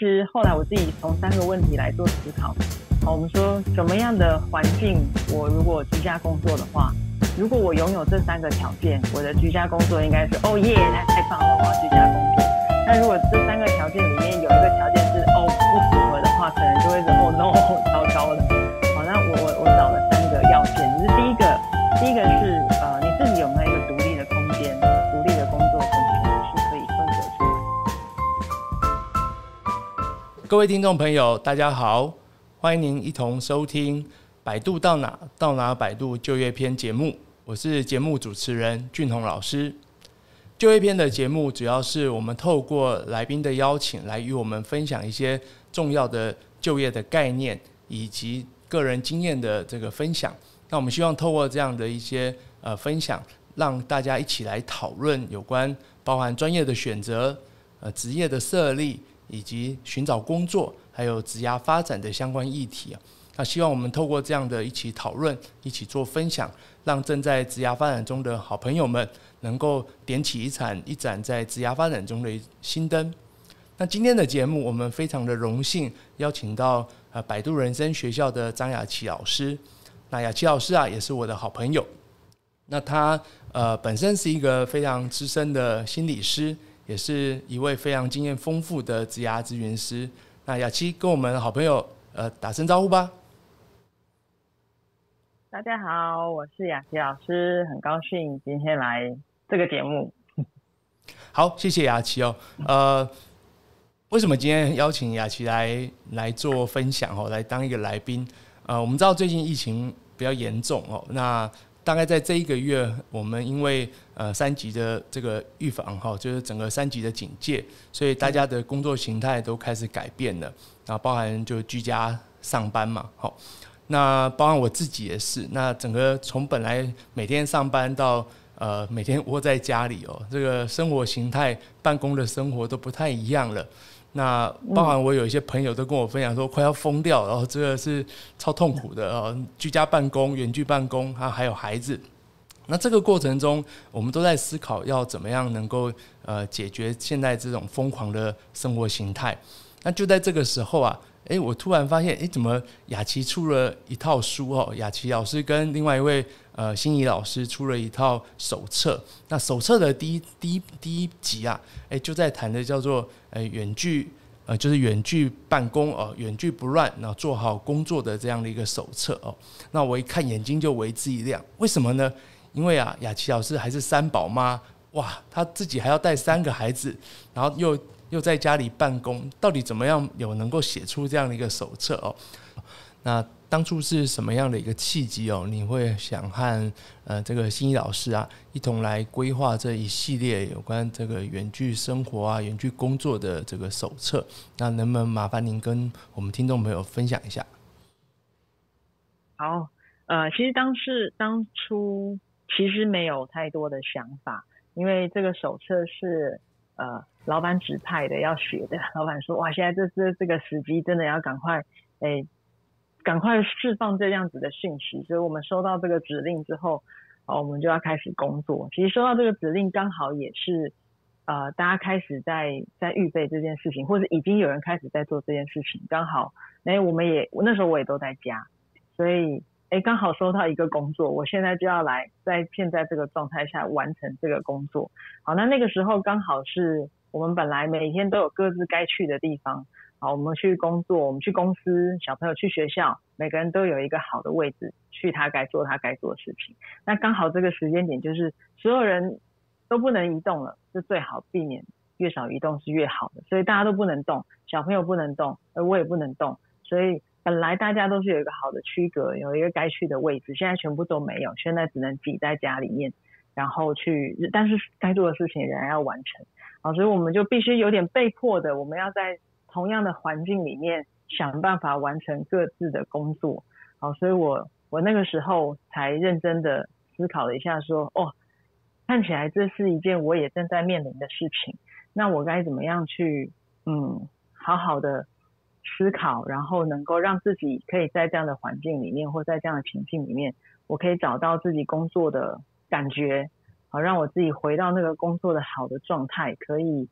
其实后来我自己从三个问题来做思考。好，我们说什么样的环境，我如果居家工作的话，如果我拥有这三个条件，我的居家工作应该是哦耶，太太棒了，我要居家工作。那如果这三个条件里面有一个条件是哦不符合的话，可能就会是哦 no，糟糕了。好，那我我我找了三个要件，就是第一个，第一个是各位听众朋友，大家好，欢迎您一同收听《百度到哪到哪百度就业篇》节目，我是节目主持人俊宏老师。就业篇的节目主要是我们透过来宾的邀请，来与我们分享一些重要的就业的概念以及个人经验的这个分享。那我们希望透过这样的一些呃分享，让大家一起来讨论有关包含专业的选择、呃职业的设立以及寻找工作，还有职涯发展的相关议题啊。那希望我们透过这样的一起讨论、一起做分享，让正在职涯发展中的好朋友们。能够点起一盏一盏在职涯发展中的新灯。那今天的节目，我们非常的荣幸邀请到呃百度人生学校的张雅琪老师。那雅琪老师啊，也是我的好朋友。那他呃本身是一个非常资深的心理师，也是一位非常经验丰富的职涯咨询师。那雅琪跟我们好朋友呃打声招呼吧。大家好，我是雅琪老师，很高兴今天来。这个节目，好，谢谢雅琪哦。呃，为什么今天邀请雅琪来来做分享哦，来当一个来宾？呃，我们知道最近疫情比较严重哦，那大概在这一个月，我们因为呃三级的这个预防哈，就是整个三级的警戒，所以大家的工作形态都开始改变了，然后包含就居家上班嘛，好，那包含我自己也是，那整个从本来每天上班到呃，每天窝在家里哦，这个生活形态、办公的生活都不太一样了。那包含我有一些朋友都跟我分享说，快要疯掉，然后这个是超痛苦的啊，居家办公、远距办公，啊，还有孩子。那这个过程中，我们都在思考要怎么样能够呃解决现在这种疯狂的生活形态。那就在这个时候啊。哎，我突然发现，哎，怎么雅琪出了一套书哦？雅琪老师跟另外一位呃心怡老师出了一套手册。那手册的第一第一第一集啊，哎，就在谈的叫做呃远距呃就是远距办公哦，远距不乱，然后做好工作的这样的一个手册哦。那我一看眼睛就为之一亮，为什么呢？因为啊，雅琪老师还是三宝妈，哇，她自己还要带三个孩子，然后又。又在家里办公，到底怎么样有能够写出这样的一个手册哦？那当初是什么样的一个契机哦？你会想和呃这个心怡老师啊一同来规划这一系列有关这个远距生活啊、远距工作的这个手册？那能不能麻烦您跟我们听众朋友分享一下？好，呃，其实当时当初其实没有太多的想法，因为这个手册是。呃，老板指派的要学的，老板说，哇，现在这这这个时机真的要赶快，哎，赶快释放这样子的讯息，所以我们收到这个指令之后，我们就要开始工作。其实收到这个指令刚好也是，呃，大家开始在在预备这件事情，或者已经有人开始在做这件事情，刚好，哎，我们也那时候我也都在家，所以。哎，刚好收到一个工作，我现在就要来在现在这个状态下完成这个工作。好，那那个时候刚好是我们本来每天都有各自该去的地方。好，我们去工作，我们去公司，小朋友去学校，每个人都有一个好的位置，去他该做他该做的事情。那刚好这个时间点就是所有人都不能移动了，是最好避免越少移动是越好的。所以大家都不能动，小朋友不能动，而我也不能动，所以。本来大家都是有一个好的区隔，有一个该去的位置，现在全部都没有，现在只能挤在家里面，然后去，但是该做的事情仍然要完成，啊，所以我们就必须有点被迫的，我们要在同样的环境里面想办法完成各自的工作，好，所以我我那个时候才认真的思考了一下，说，哦，看起来这是一件我也正在面临的事情，那我该怎么样去，嗯，好好的。思考，然后能够让自己可以在这样的环境里面，或在这样的情境里面，我可以找到自己工作的感觉，好让我自己回到那个工作的好的状态，可以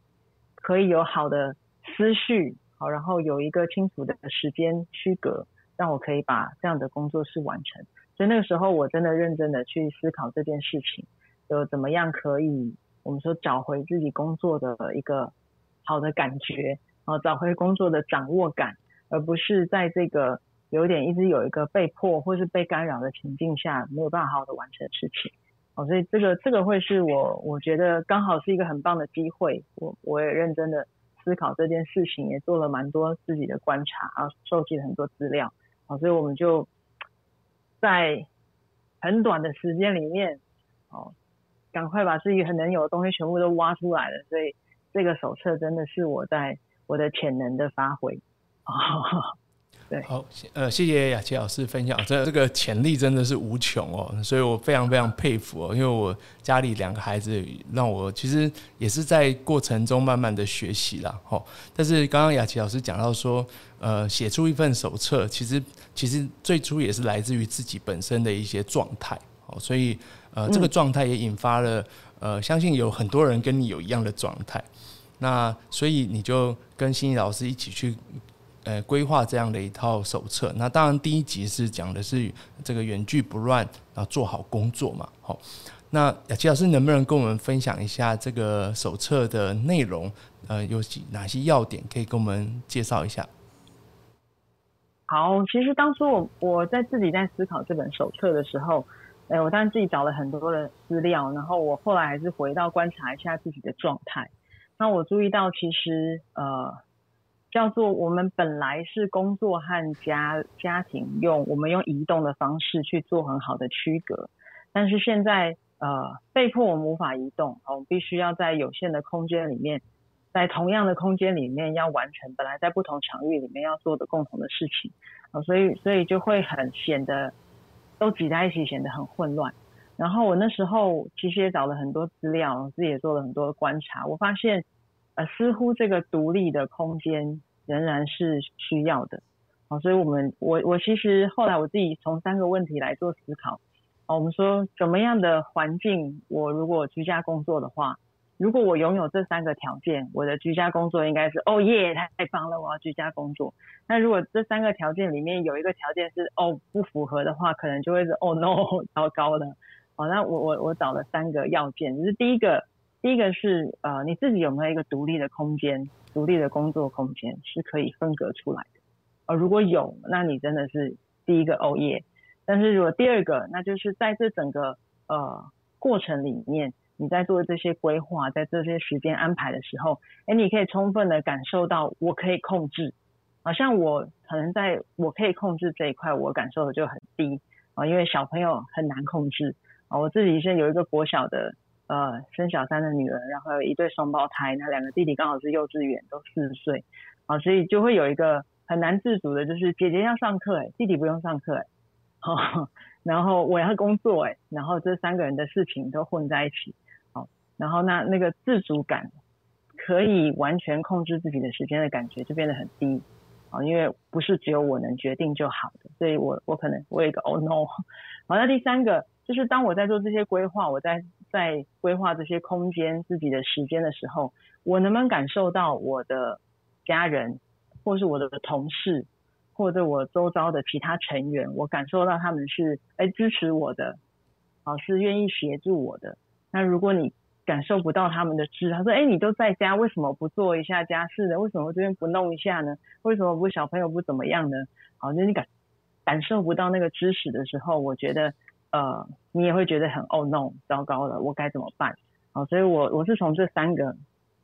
可以有好的思绪，好，然后有一个清楚的时间区隔，让我可以把这样的工作室完成。所以那个时候，我真的认真的去思考这件事情，就怎么样可以我们说找回自己工作的一个好的感觉，啊，找回工作的掌握感，而不是在这个有点一直有一个被迫或是被干扰的情境下，没有办法好好的完成事情。哦，所以这个这个会是我我觉得刚好是一个很棒的机会，我我也认真的思考这件事情，也做了蛮多自己的观察，然后收集了很多资料，好，所以我们就在很短的时间里面，哦，赶快把自己很能有的东西全部都挖出来了，所以这个手册真的是我在我的潜能的发挥，哦对，好，呃，谢谢雅琪老师分享，这这个潜力真的是无穷哦，所以我非常非常佩服哦，因为我家里两个孩子，让我其实也是在过程中慢慢的学习啦。哈。但是刚刚雅琪老师讲到说，呃，写出一份手册，其实其实最初也是来自于自己本身的一些状态，哦，所以呃，这个状态也引发了，呃，相信有很多人跟你有一样的状态，那所以你就跟心怡老师一起去。呃，规划这样的一套手册。那当然，第一集是讲的是这个远距不乱，然后做好工作嘛。好，那雅琪老师能不能跟我们分享一下这个手册的内容？呃，有几哪些要点可以跟我们介绍一下？好，其实当初我我在自己在思考这本手册的时候，呃，我当然自己找了很多的资料，然后我后来还是回到观察一下自己的状态。那我注意到，其实呃。叫做我们本来是工作和家家庭用我们用移动的方式去做很好的区隔，但是现在呃被迫我们无法移动，我们必须要在有限的空间里面，在同样的空间里面要完成本来在不同场域里面要做的共同的事情，所以所以就会很显得都挤在一起，显得很混乱。然后我那时候其实也找了很多资料，自己也做了很多观察，我发现。呃，似乎这个独立的空间仍然是需要的，好，所以我们我我其实后来我自己从三个问题来做思考，哦，我们说怎么样的环境，我如果居家工作的话，如果我拥有这三个条件，我的居家工作应该是哦耶，太棒了，我要居家工作。那如果这三个条件里面有一个条件是哦不符合的话，可能就会是哦 no，糟糕了。好，那我我我找了三个要件，就是第一个。第一个是呃，你自己有没有一个独立的空间，独立的工作空间是可以分隔出来的。呃，如果有，那你真的是第一个哦耶。但是如果第二个，那就是在这整个呃过程里面，你在做这些规划，在这些时间安排的时候，哎，你可以充分的感受到我可以控制。好像我可能在我可以控制这一块，我感受的就很低啊，因为小朋友很难控制啊。我自己现在有一个国小的。呃，生小三的女儿，然后有一对双胞胎，那两个弟弟刚好是幼稚园，都四岁，啊，所以就会有一个很难自主的，就是姐姐要上课，哎，弟弟不用上课，哎，好，然后我要工作，哎，然后这三个人的事情都混在一起，好，然后那那个自主感，可以完全控制自己的时间的感觉就变得很低，啊，因为不是只有我能决定就好的，所以我我可能我有一个 oh no，好，那第三个就是当我在做这些规划，我在。在规划这些空间、自己的时间的时候，我能不能感受到我的家人，或是我的同事，或者我周遭的其他成员，我感受到他们是哎支持我的，啊是愿意协助我的。那如果你感受不到他们的支持，他说哎你都在家，为什么不做一下家事呢？为什么这边不弄一下呢？为什么不小朋友不怎么样呢？好，那你感感受不到那个支持的时候，我觉得。呃，你也会觉得很 Oh no，糟糕了，我该怎么办？好，所以我我是从这三个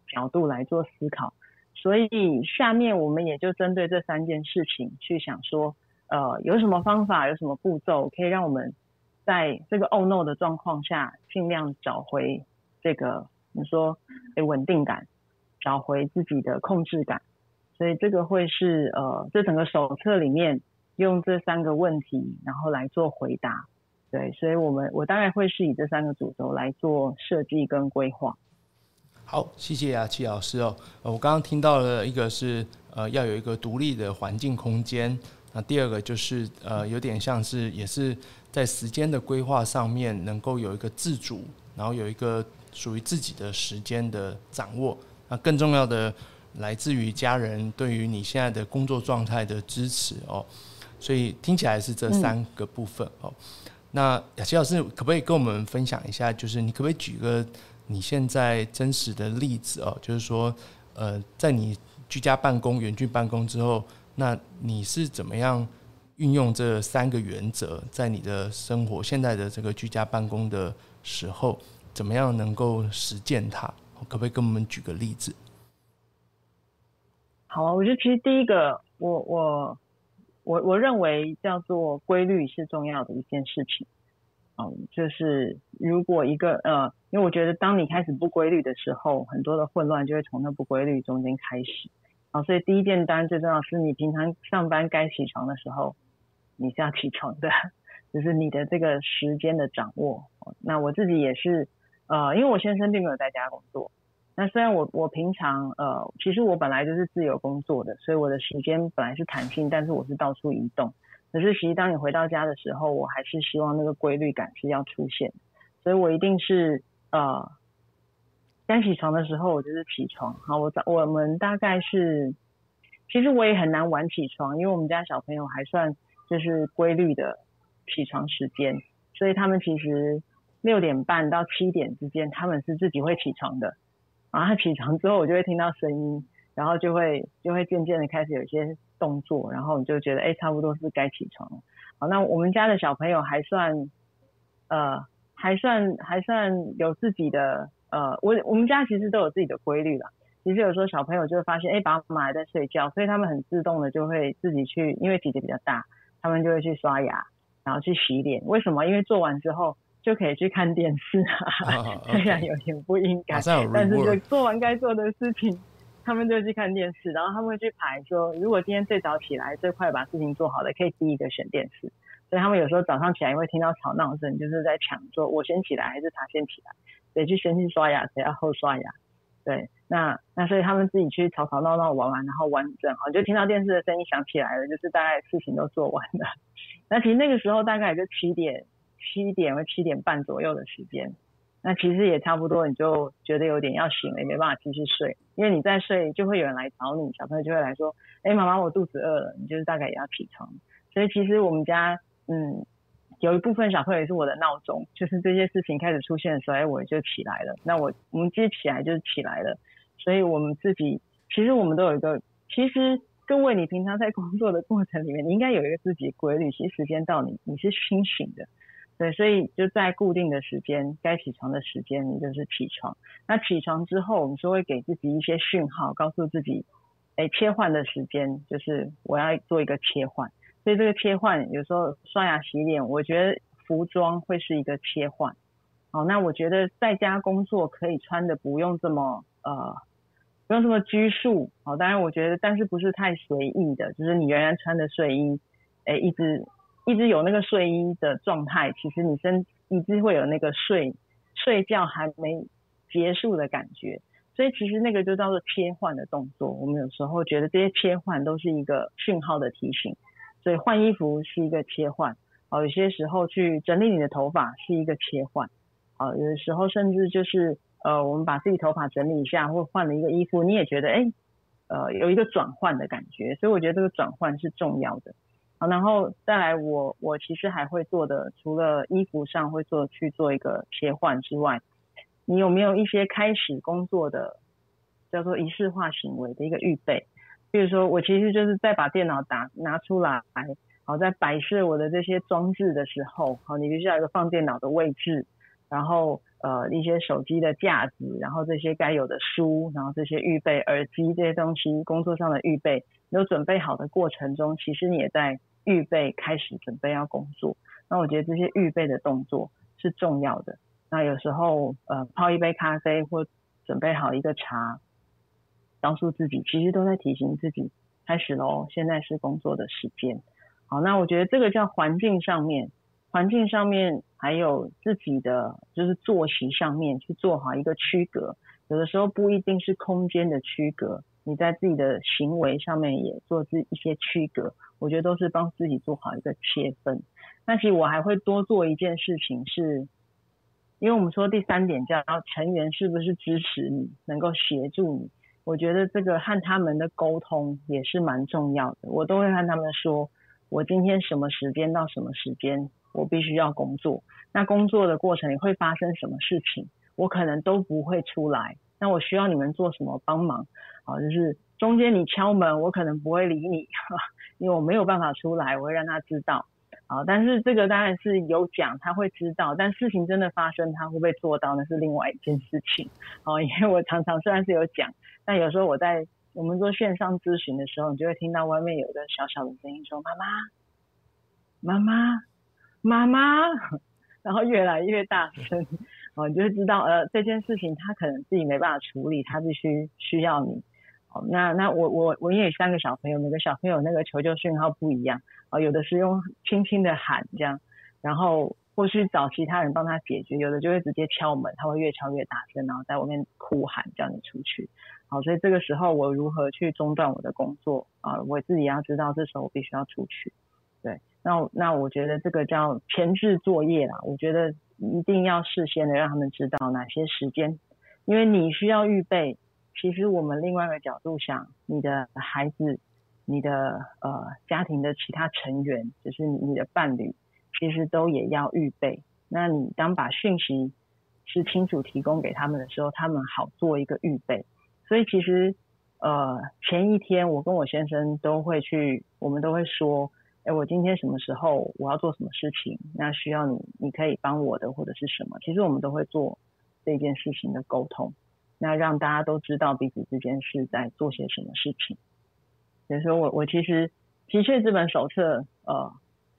角度来做思考，所以下面我们也就针对这三件事情去想说，呃，有什么方法，有什么步骤可以让我们在这个 Oh no 的状况下，尽量找回这个你说诶稳定感，找回自己的控制感。所以这个会是呃，这整个手册里面用这三个问题，然后来做回答。对，所以我们我当然会是以这三个主轴来做设计跟规划。好，谢谢雅琪老师哦。我刚刚听到了一个是呃要有一个独立的环境空间，那第二个就是呃有点像是也是在时间的规划上面能够有一个自主，然后有一个属于自己的时间的掌握。那更重要的，来自于家人对于你现在的工作状态的支持哦。所以听起来是这三个部分哦。那雅琪老师可不可以跟我们分享一下？就是你可不可以举个你现在真实的例子哦？就是说，呃，在你居家办公、远距办公之后，那你是怎么样运用这三个原则，在你的生活现在的这个居家办公的时候，怎么样能够实践它？可不可以跟我们举个例子？好啊，我觉得其实第一个，我我。我我认为叫做规律是重要的一件事情，嗯，就是如果一个呃，因为我觉得当你开始不规律的时候，很多的混乱就会从那不规律中间开始，啊，所以第一件单最重要是你平常上班该起床的时候，你是要起床的，就是你的这个时间的掌握。那我自己也是，呃，因为我先生并没有在家工作。那虽然我我平常呃，其实我本来就是自由工作的，所以我的时间本来是弹性，但是我是到处移动。可是其实当你回到家的时候，我还是希望那个规律感是要出现，所以我一定是呃，该起床的时候我就是起床。好，我早我们大概是，其实我也很难晚起床，因为我们家小朋友还算就是规律的起床时间，所以他们其实六点半到七点之间，他们是自己会起床的。然后他起床之后，我就会听到声音，然后就会就会渐渐的开始有一些动作，然后你就觉得哎，差不多是该起床了。好，那我们家的小朋友还算，呃，还算还算有自己的，呃，我我们家其实都有自己的规律啦。其实有时候小朋友就会发现，哎，爸爸妈妈还在睡觉，所以他们很自动的就会自己去，因为姐姐比较大，他们就会去刷牙，然后去洗脸。为什么？因为做完之后。就可以去看电视啊，虽、oh, 然.有点不应该，但是就做完该做的事情，他们就去看电视，然后他们会去排说，如果今天最早起来、最快把事情做好的，可以第一个选电视。所以他们有时候早上起来会听到吵闹声，就是在抢说，我先起来还是他先起来？谁去先去刷牙，谁要后刷牙？对，那那所以他们自己去吵吵闹闹玩玩，然后完整好，就听到电视的声音响起来了，就是大概事情都做完了。那其实那个时候大概也就七点。七点或七点半左右的时间，那其实也差不多，你就觉得有点要醒了，也没办法继续睡，因为你再睡就会有人来找你，小朋友就会来说，哎，妈妈，我肚子饿了，你就是大概也要起床。所以其实我们家，嗯，有一部分小朋友也是我的闹钟，就是这些事情开始出现的时候，哎，我就起来了。那我我们接起来就是起来了，所以我们自己其实我们都有一个，其实各位你平常在工作的过程里面，你应该有一个自己规律，其实时间到你你是清醒的。对，所以就在固定的时间，该起床的时间，你就是起床。那起床之后，我们就会给自己一些讯号，告诉自己，哎，切换的时间就是我要做一个切换。所以这个切换，有时候刷牙洗脸，我觉得服装会是一个切换。好，那我觉得在家工作可以穿的不用这么呃，不用这么拘束。好，当然我觉得，但是不是太随意的，就是你仍然穿的睡衣，哎，一直。一直有那个睡衣的状态，其实你身一直会有那个睡睡觉还没结束的感觉，所以其实那个就叫做切换的动作。我们有时候觉得这些切换都是一个讯号的提醒，所以换衣服是一个切换，哦，有些时候去整理你的头发是一个切换，啊，有的时候甚至就是呃，我们把自己头发整理一下，或换了一个衣服，你也觉得哎，呃，有一个转换的感觉，所以我觉得这个转换是重要的。好，然后再来我，我其实还会做的，除了衣服上会做去做一个切换之外，你有没有一些开始工作的叫做仪式化行为的一个预备？比如说，我其实就是在把电脑打拿出来，好，在摆设我的这些装置的时候，好，你必须要一个放电脑的位置，然后呃一些手机的架子，然后这些该有的书，然后这些预备耳机这些东西，工作上的预备。有准备好的过程中，其实你也在预备开始准备要工作。那我觉得这些预备的动作是重要的。那有时候呃泡一杯咖啡或准备好一个茶，告诉自己其实都在提醒自己开始喽，现在是工作的时间。好，那我觉得这个叫环境上面，环境上面还有自己的就是作息上面去做好一个区隔。有的时候不一定是空间的区隔。你在自己的行为上面也做自一些区隔，我觉得都是帮自己做好一个切分。那其实我还会多做一件事情是，是因为我们说第三点叫成员是不是支持你，能够协助你。我觉得这个和他们的沟通也是蛮重要的。我都会和他们说，我今天什么时间到什么时间，我必须要工作。那工作的过程里会发生什么事情，我可能都不会出来。那我需要你们做什么帮忙？啊，就是中间你敲门，我可能不会理你，因为我没有办法出来，我会让他知道。啊，但是这个当然是有讲，他会知道。但事情真的发生，他会不会做到，那是另外一件事情。哦，因为我常常虽然是有讲，但有时候我在我们做线上咨询的时候，你就会听到外面有个小小的声音说：“妈妈，妈妈，妈妈。”然后越来越大声，哦，你就会知道，呃，这件事情他可能自己没办法处理，他必须需要你。哦，那那我我我因为三个小朋友，每个小朋友那个求救讯号不一样。哦，有的是用轻轻的喊这样，然后或许找其他人帮他解决，有的就会直接敲门，他会越敲越大声，然后在外面哭喊叫你出去。好，所以这个时候我如何去中断我的工作啊？我自己要知道，这时候我必须要出去。对，那那我觉得这个叫前置作业啦。我觉得一定要事先的让他们知道哪些时间，因为你需要预备。其实我们另外一个角度想，你的孩子。你的呃家庭的其他成员，就是你的伴侣，其实都也要预备。那你当把讯息是清楚提供给他们的时候，他们好做一个预备。所以其实呃前一天我跟我先生都会去，我们都会说，哎，我今天什么时候我要做什么事情，那需要你你可以帮我的或者是什么，其实我们都会做这件事情的沟通，那让大家都知道彼此之间是在做些什么事情。所以说我我其实的确这本手册呃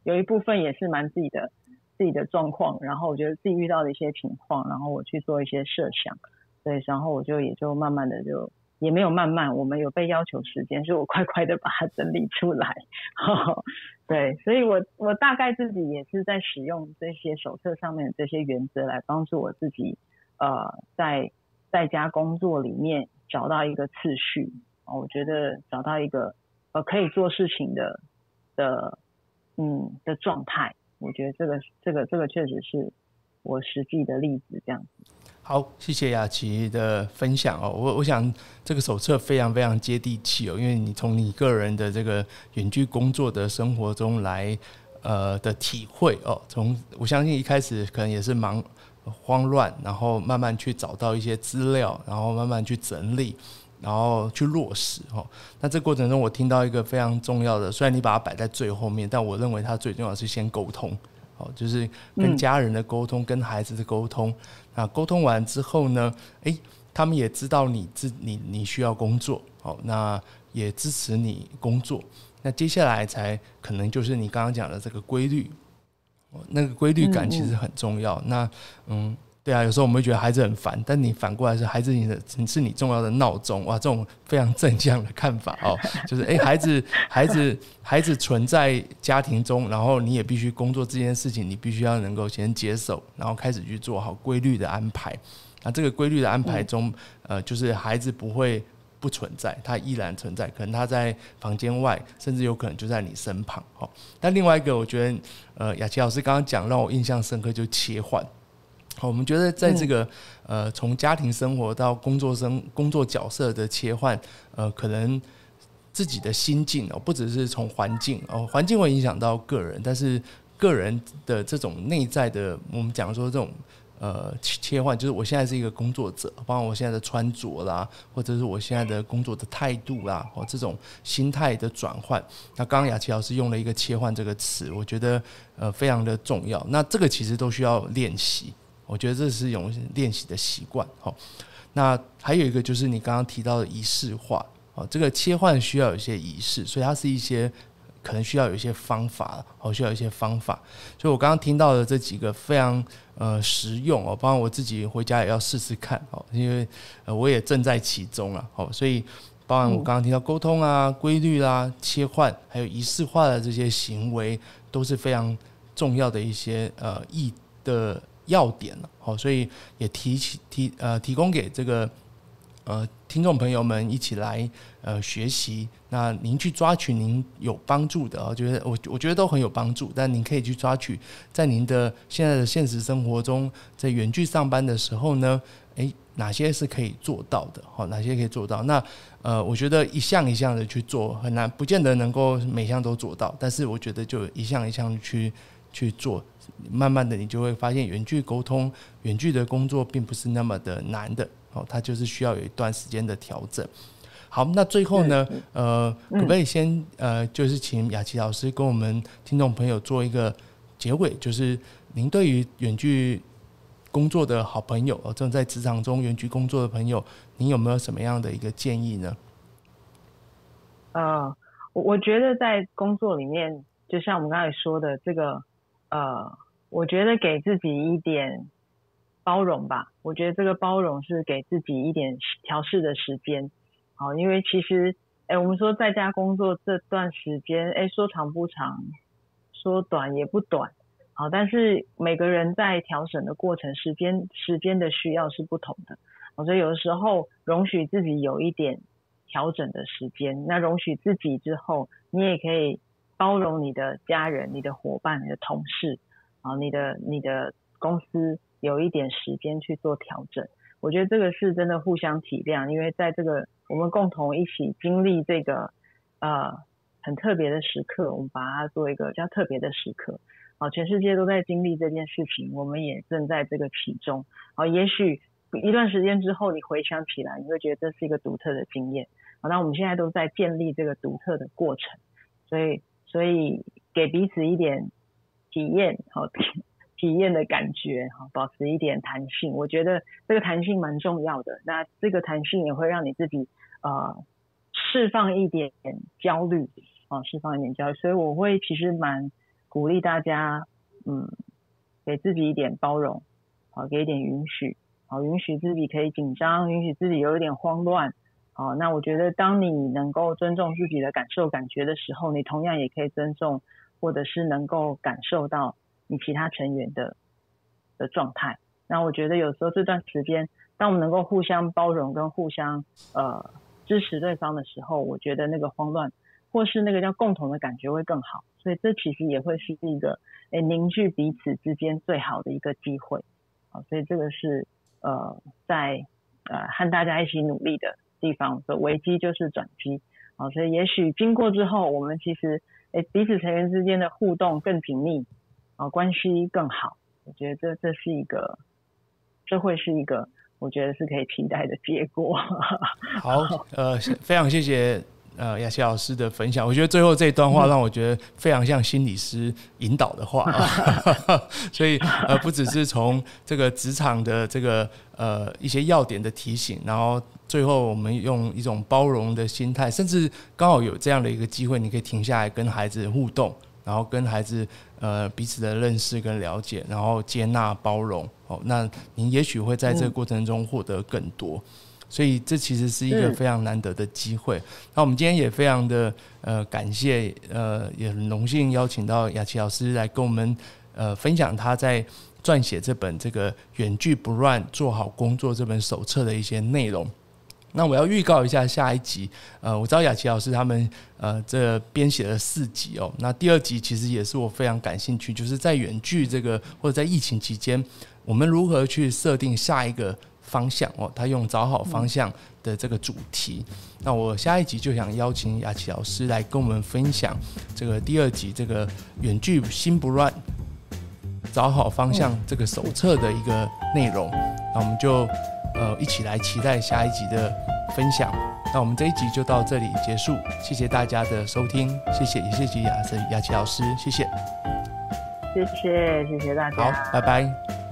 有一部分也是蛮自己的自己的状况，然后我觉得自己遇到的一些情况，然后我去做一些设想，对，然后我就也就慢慢的就也没有慢慢，我们有被要求时间，所以我快快的把它整理出来，呵 呵对，所以我我大概自己也是在使用这些手册上面的这些原则来帮助我自己呃在在家工作里面找到一个次序。我觉得找到一个呃可以做事情的的嗯的状态，我觉得这个这个这个确实是我实际的例子，这样。好，谢谢雅琪的分享哦。我我想这个手册非常非常接地气哦，因为你从你个人的这个远距工作的生活中来呃的体会哦，从我相信一开始可能也是忙慌乱，然后慢慢去找到一些资料，然后慢慢去整理。然后去落实哦，那这过程中我听到一个非常重要的，虽然你把它摆在最后面，但我认为它最重要是先沟通，哦，就是跟家人的沟通，跟孩子的沟通。那沟通完之后呢，诶，他们也知道你自你你需要工作，哦，那也支持你工作。那接下来才可能就是你刚刚讲的这个规律，哦，那个规律感其实很重要。那嗯。对啊，有时候我们会觉得孩子很烦，但你反过来是孩子你的，是你重要的闹钟哇！这种非常正向的看法哦，就是哎，孩子，孩子，孩子存在家庭中，然后你也必须工作这件事情，你必须要能够先接受，然后开始去做好规律的安排。那这个规律的安排中，呃，就是孩子不会不存在，他依然存在，可能他在房间外，甚至有可能就在你身旁。哦，但另外一个，我觉得，呃，雅琪老师刚刚讲让我印象深刻，就切换。好，我们觉得在这个呃，从家庭生活到工作生工作角色的切换，呃，可能自己的心境哦，不只是从环境哦，环境会影响到个人，但是个人的这种内在的，我们讲说这种呃切换，就是我现在是一个工作者，包括我现在的穿着啦，或者是我现在的工作的态度啦，或这种心态的转换。那刚刚雅琪老师用了一个“切换”这个词，我觉得呃非常的重要。那这个其实都需要练习。我觉得这是一种练习的习惯，好。那还有一个就是你刚刚提到的仪式化，哦，这个切换需要有一些仪式，所以它是一些可能需要有一些方法，哦，需要一些方法。所以我刚刚听到的这几个非常呃实用哦，包括我自己回家也要试试看哦，因为呃我也正在其中啊，哦，所以包含我刚刚听到沟通啊、规律啦、切换，还有仪式化的这些行为，都是非常重要的一些呃意的。要点了，好，所以也提起提呃提供给这个呃听众朋友们一起来呃学习。那您去抓取您有帮助的，我觉得我我觉得都很有帮助。但您可以去抓取在您的现在的现实生活中，在远距上班的时候呢，诶，哪些是可以做到的？好，哪些可以做到？那呃，我觉得一项一项的去做很难，不见得能够每项都做到。但是我觉得就一项一项去去做，慢慢的你就会发现，远距沟通、远距的工作并不是那么的难的。哦，它就是需要有一段时间的调整。好，那最后呢，呃，可不可以先呃，就是请雅琪老师跟我们听众朋友做一个结尾，就是您对于远距工作的好朋友，正在职场中远距工作的朋友，您有没有什么样的一个建议呢？呃，我我觉得在工作里面，就像我们刚才说的，这个呃，我觉得给自己一点包容吧。我觉得这个包容是给自己一点调试的时间。好，因为其实，哎，我们说在家工作这段时间，哎，说长不长，说短也不短。好，但是每个人在调整的过程，时间时间的需要是不同的，所以有的时候容许自己有一点调整的时间，那容许自己之后，你也可以包容你的家人、你的伙伴、你的同事，啊，你的你的公司有一点时间去做调整。我觉得这个是真的互相体谅，因为在这个我们共同一起经历这个呃很特别的时刻，我们把它做一个比较特别的时刻。好，全世界都在经历这件事情，我们也正在这个其中。好，也许一段时间之后，你回想起来，你会觉得这是一个独特的经验。好，那我们现在都在建立这个独特的过程，所以，所以给彼此一点体验，好，体 体验的感觉，好，保持一点弹性。我觉得这个弹性蛮重要的。那这个弹性也会让你自己呃释放一点焦虑，啊，释放一点焦虑。所以我会其实蛮。鼓励大家，嗯，给自己一点包容，好，给一点允许，好，允许自己可以紧张，允许自己有一点慌乱，好，那我觉得当你能够尊重自己的感受、感觉的时候，你同样也可以尊重，或者是能够感受到你其他成员的的状态。那我觉得有时候这段时间，当我们能够互相包容跟互相呃支持对方的时候，我觉得那个慌乱。或是那个叫共同的感觉会更好，所以这其实也会是一个诶凝聚彼此之间最好的一个机会，好，所以这个是呃在呃和大家一起努力的地方，所以危机就是转机，啊，所以也许经过之后，我们其实诶彼此成员之间的互动更紧密，啊关系更好，我觉得这这是一个，这会是一个我觉得是可以期待的结果。好，呃，非常谢谢。呃，雅琪老师的分享，我觉得最后这一段话让我觉得非常像心理师引导的话，所以呃，不只是从这个职场的这个呃一些要点的提醒，然后最后我们用一种包容的心态，甚至刚好有这样的一个机会，你可以停下来跟孩子互动，然后跟孩子呃彼此的认识跟了解，然后接纳包容，哦，那你也许会在这个过程中获得更多。所以这其实是一个非常难得的机会。那我们今天也非常的呃感谢呃也很荣幸邀请到雅琪老师来跟我们呃分享他在撰写这本这个远距不乱做好工作这本手册的一些内容。那我要预告一下下一集，呃，我知道雅琪老师他们呃这编写了四集哦。那第二集其实也是我非常感兴趣，就是在远距这个或者在疫情期间，我们如何去设定下一个。方向哦，他用找好方向的这个主题。那我下一集就想邀请雅琪老师来跟我们分享这个第二集这个远距心不乱，找好方向这个手册的一个内容。那我们就呃一起来期待下一集的分享。那我们这一集就到这里结束，谢谢大家的收听，谢谢也谢谢雅雅琪老师，谢谢，谢谢谢谢大家，好，拜拜。